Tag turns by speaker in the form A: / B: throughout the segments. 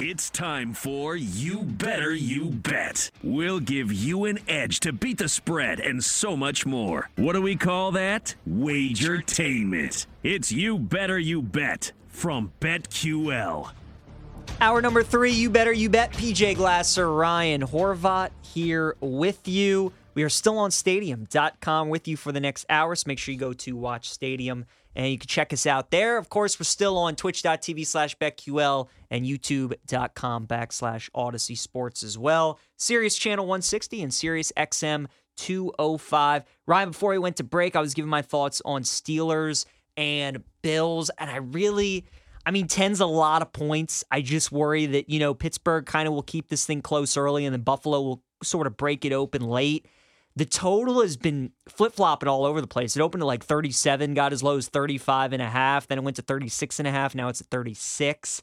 A: It's time for You Better You Bet. We'll give you an edge to beat the spread and so much more. What do we call that? Wagertainment. It's You Better You Bet from BetQL.
B: Hour number three, you better you bet. PJ Glasser, Ryan Horvat here with you. We are still on stadium.com with you for the next hour, so make sure you go to Watch Stadium and you can check us out there. Of course, we're still on twitch.tv slash BetQL and youtube.com backslash Audacy Sports as well. Sirius Channel 160 and Sirius XM 205. Ryan, before we went to break, I was giving my thoughts on Steelers and Bills, and I really. I mean, 10's a lot of points. I just worry that, you know, Pittsburgh kind of will keep this thing close early and then Buffalo will sort of break it open late. The total has been flip flopping all over the place. It opened at like 37, got as low as 35 and a half, then it went to 36 and a half, now it's at 36.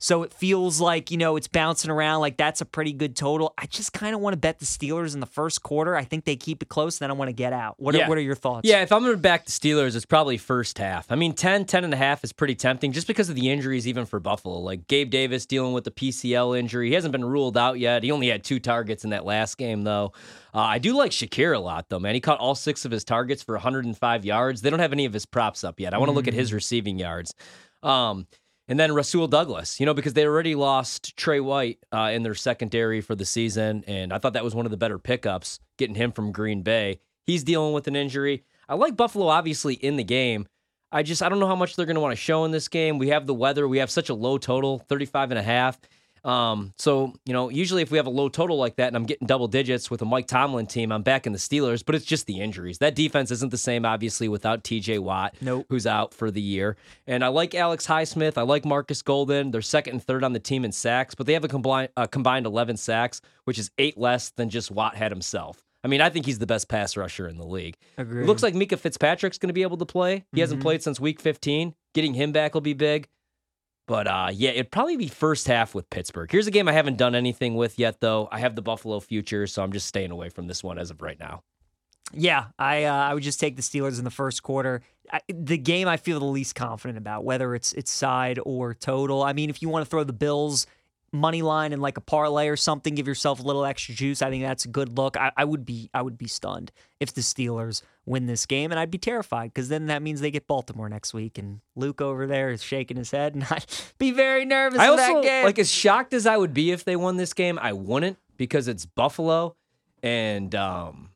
B: So it feels like, you know, it's bouncing around like that's a pretty good total. I just kind of want to bet the Steelers in the first quarter. I think they keep it close, then I want to get out. What,
C: Yeah.
B: are, what are your thoughts?
C: Yeah, if I'm going to back the Steelers, it's probably first half. I mean, 10, 10 and a half is pretty tempting just because of the injuries, even for Buffalo. Like Gabe Davis dealing with the PCL injury. He hasn't been ruled out yet. He only had two targets in that last game, though. Uh, I do like Shakir a lot, though, man. He caught all six of his targets for 105 yards. They don't have any of his props up yet. I want to look at his receiving yards. Um, and then Rasul Douglas, you know, because they already lost Trey White uh, in their secondary for the season. And I thought that was one of the better pickups, getting him from Green Bay. He's dealing with an injury. I like Buffalo, obviously, in the game. I just, I don't know how much they're going to want to show in this game. We have the weather. We have such a low total, 35 and a half. Um, so, you know, usually if we have a low total like that and I'm getting double digits with a Mike Tomlin team, I'm backing the Steelers, but it's just the injuries. That defense isn't the same, obviously, without TJ Watt,
B: Nope.
C: who's out for the year. And I like Alex Highsmith. I like Markus Golden. They're second and third on the team in sacks, but they have a combined, uh, combined 11 sacks, which is eight less than just Watt had himself. I mean, I think he's the best pass rusher in the league.
B: Agreed.
C: It looks like Minkah Fitzpatrick's going to be able to play. He hasn't
B: Mhm.
C: played since week 15. Getting him back will be big. But uh, yeah, it'd probably be first half with Pittsburgh. Here's a game I haven't done anything with yet, though. I have the Buffalo future, so I'm just staying away from this one as of right now.
B: Yeah, I uh, I would just take the Steelers in the first quarter. I, the game I feel the least confident about, whether it's it's side or total. I mean, if you want to throw the Bills money line and like a parlay or something, give yourself a little extra juice. I think that's a good look. I, I would be I would be stunned if the Steelers win this game, and I'd be terrified because then that means they get Baltimore next week, and Luke over there is shaking his head, and I'd be very nervous
C: I also
B: that game.
C: like as shocked as I would be if they won this game, I wouldn't because it's Buffalo, and um,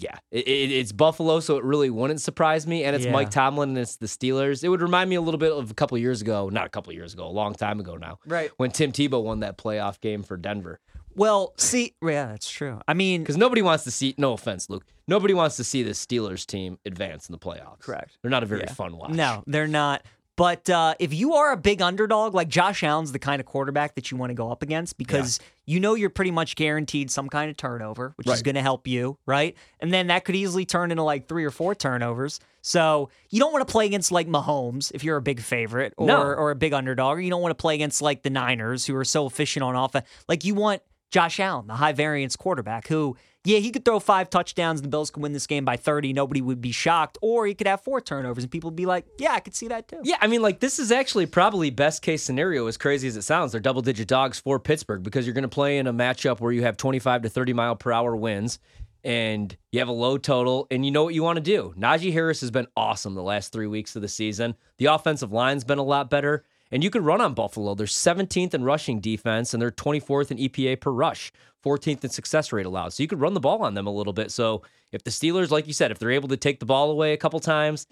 C: yeah, it, it, it's Buffalo, so it really wouldn't surprise me. And it's
B: Yeah.
C: Mike Tomlin and it's the Steelers. It would remind me a little bit of a couple years ago, not a couple years ago, a long time ago now,
B: right.
C: when Tim Tebow won that playoff game for Denver.
B: Well, see, yeah, that's true. I mean,
C: Because nobody wants to see. No offense, Luke. Nobody wants to see the Steelers team advance in the playoffs.
B: Correct.
C: They're not a very
B: Yeah.
C: fun watch.
B: No, they're not. But uh, if you are a big underdog, like Josh Allen's the kind of quarterback that you want to go up against because you know you're pretty much guaranteed some kind of turnover, which is going to help you, right? And then that could easily turn into like three or four turnovers. So you don't want to play against like Mahomes if you're a big favorite or,
C: No.
B: or a big underdog. Or you don't want to play against like the Niners who are so efficient on offense. Like you want Josh Allen, the high variance quarterback, who, yeah, he could throw five touchdowns and the Bills could win this game by 30. Nobody would be shocked. Or he could have four turnovers and people would be like, yeah, I could see that too.
C: Yeah, I mean, like this is actually probably best case scenario. As crazy as it sounds, they're double digit dogs for Pittsburgh because you're going to play in a matchup where you have 25 to 30 mile per hour winds, and you have a low total, and you know what you want to do. Najee Harris has been awesome the last three weeks of the season. The offensive line's been a lot better. And you could run on Buffalo. They're 17th in rushing defense, and they're 24th in EPA per rush, 14th in success rate allowed. So you could run the ball on them a little bit. So if the Steelers, like you said, if they're able to take the ball away a couple times,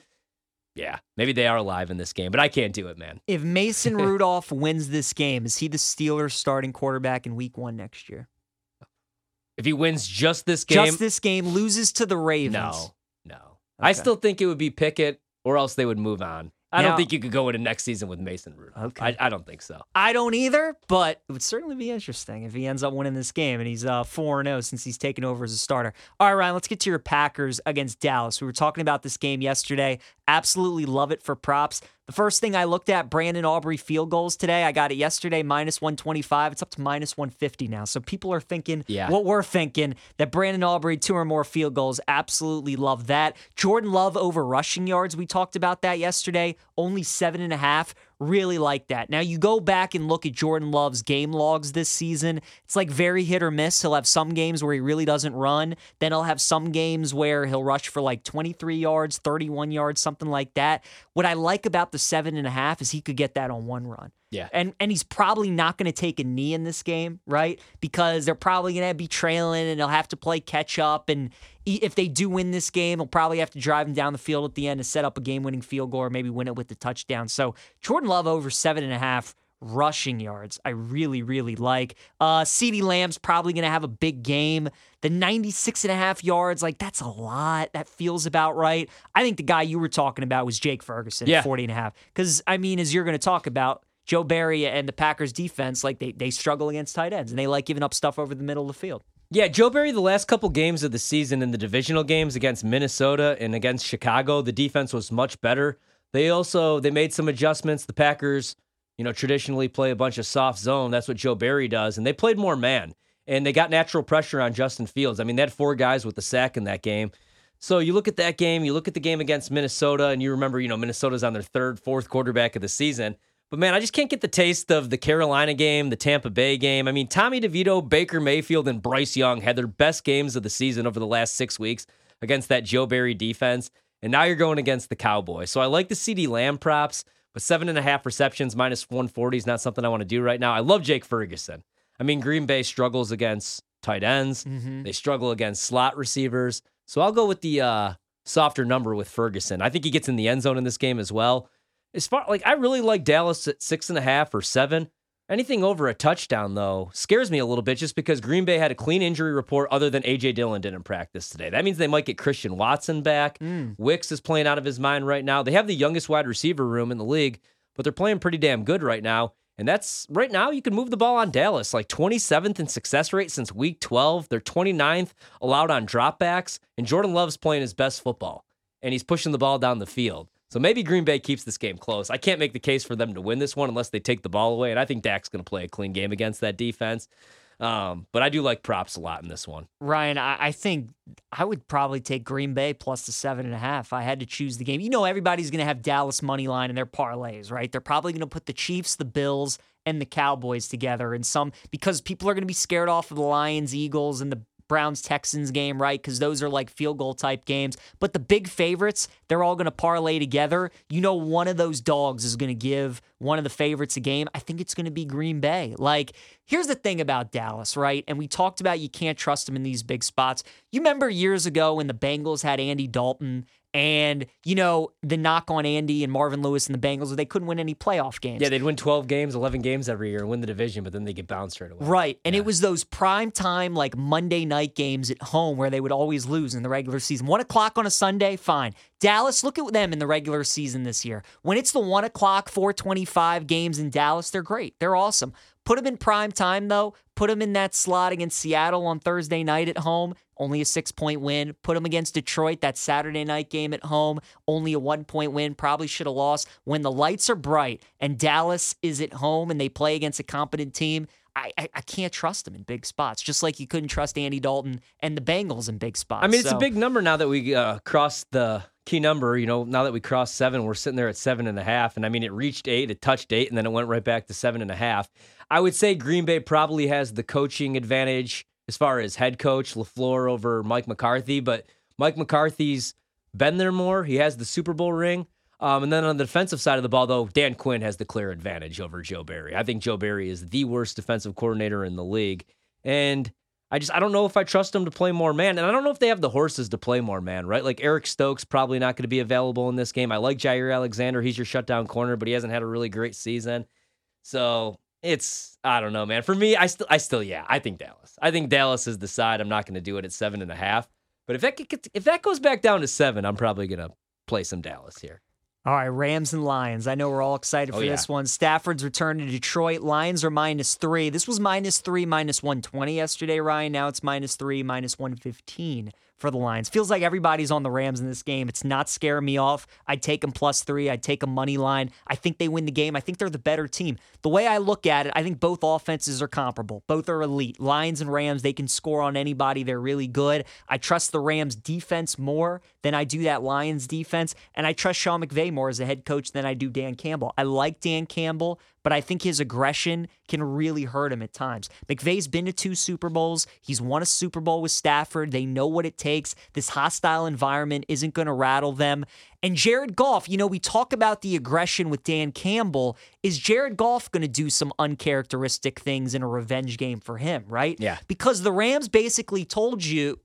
C: yeah, maybe they are alive in this game, but I can't do it, man.
B: If Mason Rudolph wins this game, is he the Steelers starting quarterback in week one next year?
C: If he wins just this game,
B: Just this game, loses to the Ravens.
C: no, no. I still think it would be Pickett, or else they would move on. I
B: Now-
C: don't think you could go into next season with Mason Rudolph.
B: Okay.
C: I, I don't think so.
B: I don't either, but it would certainly be interesting if he ends up winning this game and he's uh, 4 0 since he's taken over as a starter. All right, Ryan, let's get to your Packers against Dallas. We were talking about this game yesterday. Absolutely love it for props. The first thing I looked at, Brandon Aubrey field goals today. I got it yesterday, minus 125. It's up to minus 150 now. So people are thinking
C: Yeah.
B: what we're thinking that Brandon Aubrey, two or more field goals. Absolutely love that. Jordan Love over rushing yards. We talked about that yesterday. Only seven and a half. Really like that. Now, you go back and look at Jordan Love's game logs this season. It's like very hit or miss. He'll have some games where he really doesn't run. Then he'll have some games where he'll rush for like 23 yards, 31 yards, something like that. What I like about the seven and a half is he could get that on one run.
C: Yeah.
B: And and he's probably not going to take a knee in this game, right? Because they're probably going to be trailing and they'll have to play catch up. And if they do win this game, they'll probably have to drive him down the field at the end to set up a game winning field goal or maybe win it with the touchdown. So Jordan Love over seven and a half rushing yards. I really, really like. Uh CeeDee Lamb's probably going to have a big game. The 96 and a half yards, like that's a lot. That feels about right. I think the guy you were talking about was Jake Ferguson,
C: Yeah.
B: 40 and a half. Because, I mean, as you're going to talk about, Joe Barry and the Packers defense, like they, they struggle against tight ends and they like giving up stuff over the middle of the field.
C: Yeah, Joe Barry, the last couple games of the season in the divisional games against Minnesota and against Chicago, the defense was much better. They also they made some adjustments. The Packers, you know, traditionally play a bunch of soft zone. That's what Joe Barry does, and they played more man. And they got natural pressure on Justin Fields. I mean, they had four guys with the sack in that game. So you look at that game, you look at the game against Minnesota, and you remember, you know, Minnesota's on their third, fourth quarterback of the season. But man, I just can't get the taste of the Carolina game, the Tampa Bay game. I mean, Tommy DeVito, Baker Mayfield, and Bryce Young had their best games of the season over the last six weeks against that Joe Barry defense. And now you're going against the Cowboys. So I like the CeeDee Lamb props, but seven and a half receptions minus 140 is not something I want to do right now. I love Jake Ferguson. I mean, Green Bay struggles against tight ends, they struggle against slot receivers. So I'll go with the uh, softer number with Ferguson. I think he gets in the end zone in this game as well. As far like I really like Dallas at six and a half or seven. Anything over a touchdown though scares me a little bit just because Green Bay had a clean injury report other than AJ Dillon didn't practice today. That means they might get Christian Watson back. Mm. Wicks is playing out of his mind right now. They have the youngest wide receiver room in the league, but they're playing pretty damn good right now. And that's right now you can move the ball on Dallas, like 27th in success rate since week 12. They're 29th allowed on dropbacks, and Jordan Love's playing his best football, and he's pushing the ball down the field. So maybe Green Bay keeps this game close. I can't make the case for them to win this one unless they take the ball away, and I think Dak's going to play a clean game against that defense. Um, but I do like props a lot in this one.
B: Ryan, I, I think I would probably take Green Bay plus the seven and a half. I had to choose the game. You know, everybody's going to have Dallas money line in their parlays, right? They're probably going to put the Chiefs, the Bills, and the Cowboys together in some because people are going to be scared off of the Lions, Eagles, and the Browns Texans game, right? Because those are like field goal type games. But the big favorites, they're all going to parlay together. You know, one of those dogs is going to give one of the favorites a game. I think it's going to be Green Bay. Like, here's the thing about Dallas, right? And we talked about you can't trust them in these big spots. You remember years ago when the Bengals had Andy Dalton and, you know, the knock on Andy and Marvin Lewis and the Bengals, they couldn't win any playoff games.
C: Yeah, they'd win 12 games, 11 games every year and win the division, but then they get bounced right away.
B: Right. And it was those prime time, like Monday night games at home where they would always lose in the regular season. One o'clock on a Sunday, fine. Dallas, look at them in the regular season this year. When it's the one o'clock, 425 games in Dallas, they're great. They're awesome. Put them in prime time, though. Put them in that slot against Seattle on Thursday night at home. Only a six point win. Put them against Detroit, that Saturday night game at home. Only a one point win. Probably should have lost. When the lights are bright and Dallas is at home and they play against a competent team, I, I, I can't trust them in big spots. Just like you couldn't trust Andy Dalton and the Bengals in big spots.
C: I mean, it's
B: So-
C: a big number now that we uh, crossed the key number. You know, now that we crossed seven, we're sitting there at seven and a half. And I mean, it reached eight, it touched eight, and then it went right back to seven and a half. I would say Green Bay probably has the coaching advantage as far as head coach LaFleur over Mike McCarthy, but Mike McCarthy's been there more. He has the Super Bowl ring. Um, and then on the defensive side of the ball, though, Dan Quinn has the clear advantage over Joe Barry. I think Joe Barry is the worst defensive coordinator in the league. And I just I don't know if I trust him to play more man, and I don't know if they have the horses to play more man, right? Like Eric Stokes probably not going to be available in this game. I like Jaire Alexander; he's your shutdown corner, but he hasn't had a really great season. So it's I don't know, man. For me, I still I still yeah, I think Dallas. I think Dallas is the side. I'm not going to do it at seven and a half, but if that gets, if that goes back down to seven, I'm probably going to play some Dallas here.
B: All right, Rams and Lions. I know we're all excited
C: Oh,
B: for
C: yeah.
B: this one. Stafford's return to Detroit. Lions are minus three. This was minus three, minus 120 yesterday, Ryan. Now it's minus three, minus 115 for the Lions. Feels like everybody's on the Rams in this game. It's not scaring me off. I'd take them plus three. I'd take a money line. I think they win the game. I think they're the better team. The way I look at it, I think both offenses are comparable. Both are elite. Lions and Rams, they can score on anybody. They're really good. I trust the Rams defense more than I do that Lions defense. And I trust Sean McVay more as a head coach than I do Dan Campbell. I like Dan Campbell, but I think his aggression can really hurt him at times. McVay's been to two Super Bowls. He's won a Super Bowl with Stafford. They know what it takes. This hostile environment isn't going to rattle them. And Jared Goff, you know, we talk about the aggression with Dan Campbell. Is Jared Goff going to do some uncharacteristic things in a revenge game for him, right?
C: Yeah.
B: Because the Rams basically told you,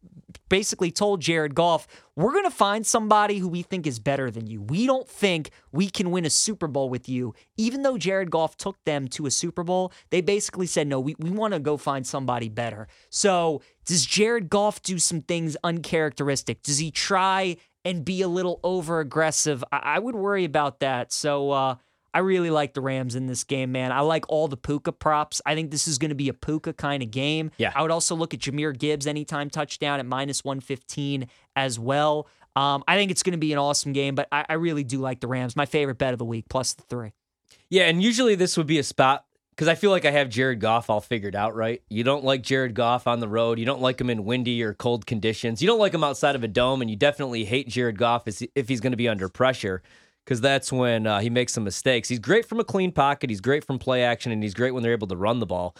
B: basically told Jared Goff, we're going to find somebody who we think is better than you. We don't think we can win a Super Bowl with you. Even though Jared Goff took them to a Super Bowl, they basically said, no, we, we want to go find somebody better. So does Jared Goff do some things uncharacteristic? Does he try and be a little over aggressive? I, I would worry about that. So, uh, I really like the Rams in this game, man. I like all the Puka props. I think this is going to be a Puka kind of game.
C: Yeah.
B: I would also look at Jahmyr Gibbs anytime touchdown at minus 115 as well. Um, I think it's going to be an awesome game, but I, I really do like the Rams. My favorite bet of the week, plus the three.
C: Yeah, and usually this would be a spot because I feel like I have Jared Goff all figured out, right? You don't like Jared Goff on the road. You don't like him in windy or cold conditions. You don't like him outside of a dome, and you definitely hate Jared Goff if he's going to be under pressure because that's when uh, he makes some mistakes. He's great from a clean pocket. He's great from play action, and he's great when they're able to run the ball.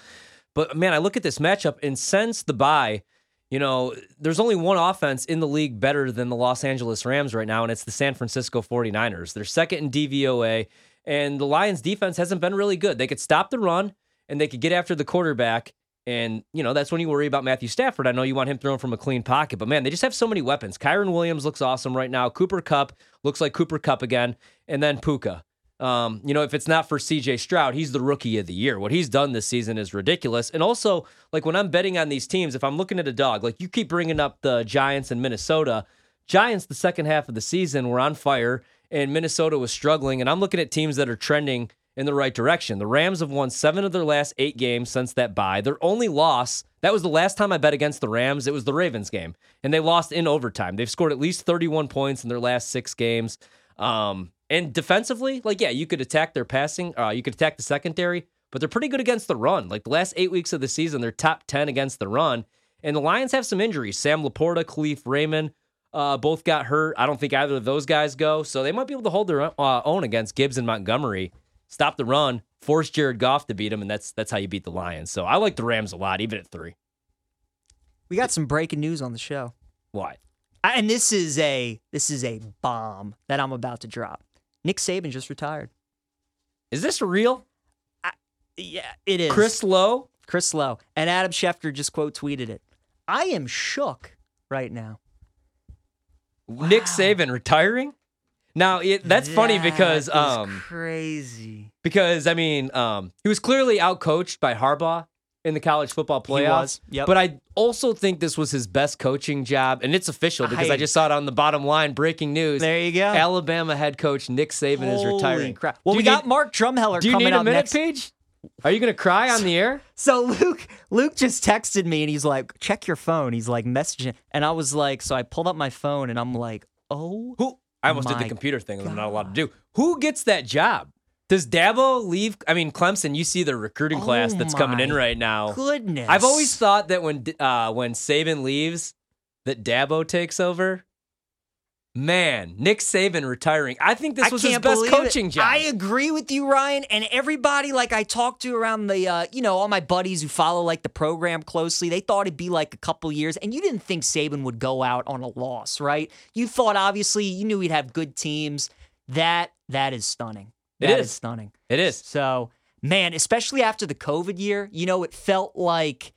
C: But man, I look at this matchup, and since the bye, you know, there's only one offense in the league better than the Los Angeles Rams right now, and it's the San Francisco 49ers. They're second in DVOA, and the Lions defense hasn't been really good. They could stop the run, and they could get after the quarterback. And, you know, that's when you worry about Matthew Stafford. I know you want him thrown from a clean pocket, but man, they just have so many weapons. Kyren Williams looks awesome right now. Cooper Kupp looks like Cooper Kupp again. And then Puka. Um, you know, if it's not for CJ Stroud, he's the rookie of the year. What he's done this season is ridiculous. And also, like when I'm betting on these teams, if I'm looking at a dog, like you keep bringing up the Giants and Minnesota, Giants, the second half of the season, were on fire and Minnesota was struggling. And I'm looking at teams that are trending in the right direction. The Rams have won seven of their last eight games since that bye. Their only loss, that was the last time I bet against the Rams. It was the Ravens game, and they lost in overtime. They've scored at least 31 points in their last six games. Um, and defensively, like, yeah, you could attack their passing, uh, you could attack the secondary, but they're pretty good against the run. Like the last eight weeks of the season, they're top 10 against the run. And the Lions have some injuries. Sam LaPorta, Kalif Raymond, uh, both got hurt. I don't think either of those guys go. So they might be able to hold their uh, own against Gibbs and Montgomery stop the run, force Jared Goff to beat him, and that's that's how you beat the Lions. So I like the Rams a lot, even at three.
B: We got some breaking news on the show.
C: Why?
B: And this is a this is a bomb that I'm about to drop. Nick Saban just retired.
C: Is this real?
B: I, yeah, it is.
C: Chris Low?
B: Chris Low. And Adam Schefter just quote tweeted it. I am shook right now.
C: Wow. Nick Saban retiring? Now it, that's that funny because um
B: crazy.
C: Because I mean, um he was clearly outcoached by Harbaugh in the college football playoffs.
B: Yep.
C: But I also think this was his best coaching job, and it's official because I, I just saw it on the bottom line. Breaking news.
B: There you go.
C: Alabama head coach Nick Saban
B: Holy
C: is retiring.
B: Crap. Well, we got Mark Drumheller
C: do you
B: coming
C: need a minute
B: next.
C: page? Are you gonna cry on the air?
B: So Luke, Luke just texted me and he's like, "Check your phone." He's like messaging, and I was like, so I pulled up my phone and I'm like, "Oh,
C: who?" I almost did the computer thing that I'm not allowed to do. Who gets that job? Does Dabo leave? I mean, Clemson. You see the recruiting
B: Oh
C: class that's coming in right now.
B: goodness!"
C: I've always thought that when uh, when Saban leaves, that Dabo takes over. Man, Nick Saban retiring. I think this was his best coaching
B: it.
C: job.
B: I agree with you, Ryan, and everybody like I talked to around the, uh, you know, all my buddies who follow like the program closely. They thought it'd be like a couple years, and you didn't think Saban would go out on a loss, right? You thought obviously you knew he'd have good teams. That that is stunning.
C: It
B: That
C: is.
B: stunning.
C: it is.
B: So, man, especially after the COVID year, you know, it felt like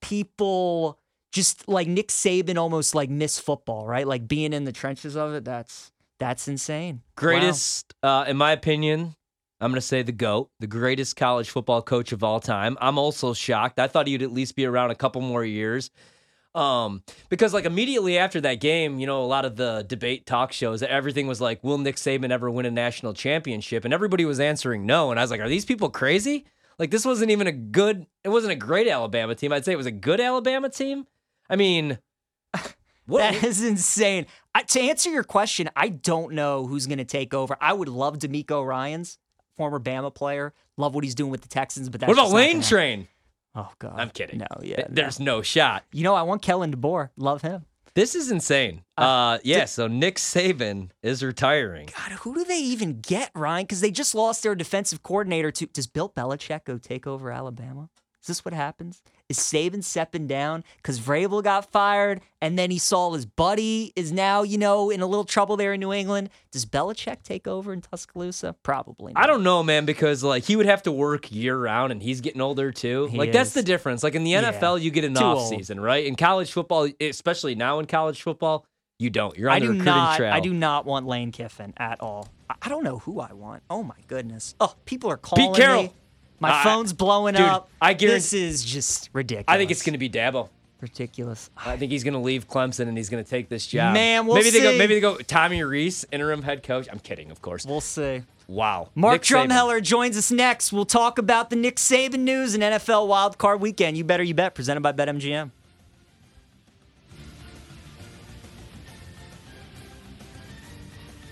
B: people just like Nick Saban almost like miss football, right? Like being in the trenches of it. That's that's insane. Wow.
C: Greatest, uh, in my opinion, I'm going to say the GOAT, the greatest college football coach of all time. I'm also shocked. I thought he'd at least be around a couple more years. Um, because like immediately after that game, you know, a lot of the debate talk shows, everything was like, will Nick Saban ever win a national championship? And everybody was answering no. And I was like, are these people crazy? Like this wasn't even a good, it wasn't a great Alabama team. I'd say it was a good Alabama team. I mean,
B: That is insane. I, to answer your question, I don't know who's going to take over. I would love DeMeco Ryans, former Bama player. Love what he's doing with the Texans, but that's
C: What about Lane Train?
B: Oh God,
C: I'm kidding.
B: No, yeah,
C: Th-
B: no.
C: There's no shot.
B: You know, I want Kalen DeBoer. Love him.
C: This is insane. Uh, yeah, so Nick Saban is retiring.
B: God, who do they even get, Ryan? Because they just lost their defensive coordinator to. Does Bill Belichick go take over Alabama? Is this what happens? Is Saban stepping down because Vrabel got fired and then he saw his buddy is now, you know, in a little trouble there in New England? Does Belichick take over in Tuscaloosa? Probably not.
C: I don't know, man, because like he would have to work year round and he's getting older too.
B: He
C: like that's the difference. Like in the
B: Yeah.
C: NFL, you get an
B: Too
C: off
B: old.
C: season, right? In college football, especially now in college football, you don't. You're on
B: I
C: the
B: do
C: recruiting
B: not.
C: trail.
B: I do not want Lane Kiffin at all. I, I don't know who I want. Oh my goodness. Oh, people are calling Pete
C: Carroll.
B: me. My
C: I-
B: phone's blowing
C: dude,
B: up.
C: I guarantee-
B: this is just ridiculous.
C: I think it's going to be Dabo.
B: ridiculous.
C: I think he's going to leave Clemson and he's going to take this job.
B: Man, we'll
C: maybe they go. Maybe they go. Tommy Rees, interim head coach. I'm kidding, of course.
B: We'll see.
C: Wow.
B: Mark
C: Nick Saban.
B: Drumheller joins us next. We'll talk about the Nick Saban news and NFL wildcard weekend. You better, you bet. Presented by BetMGM.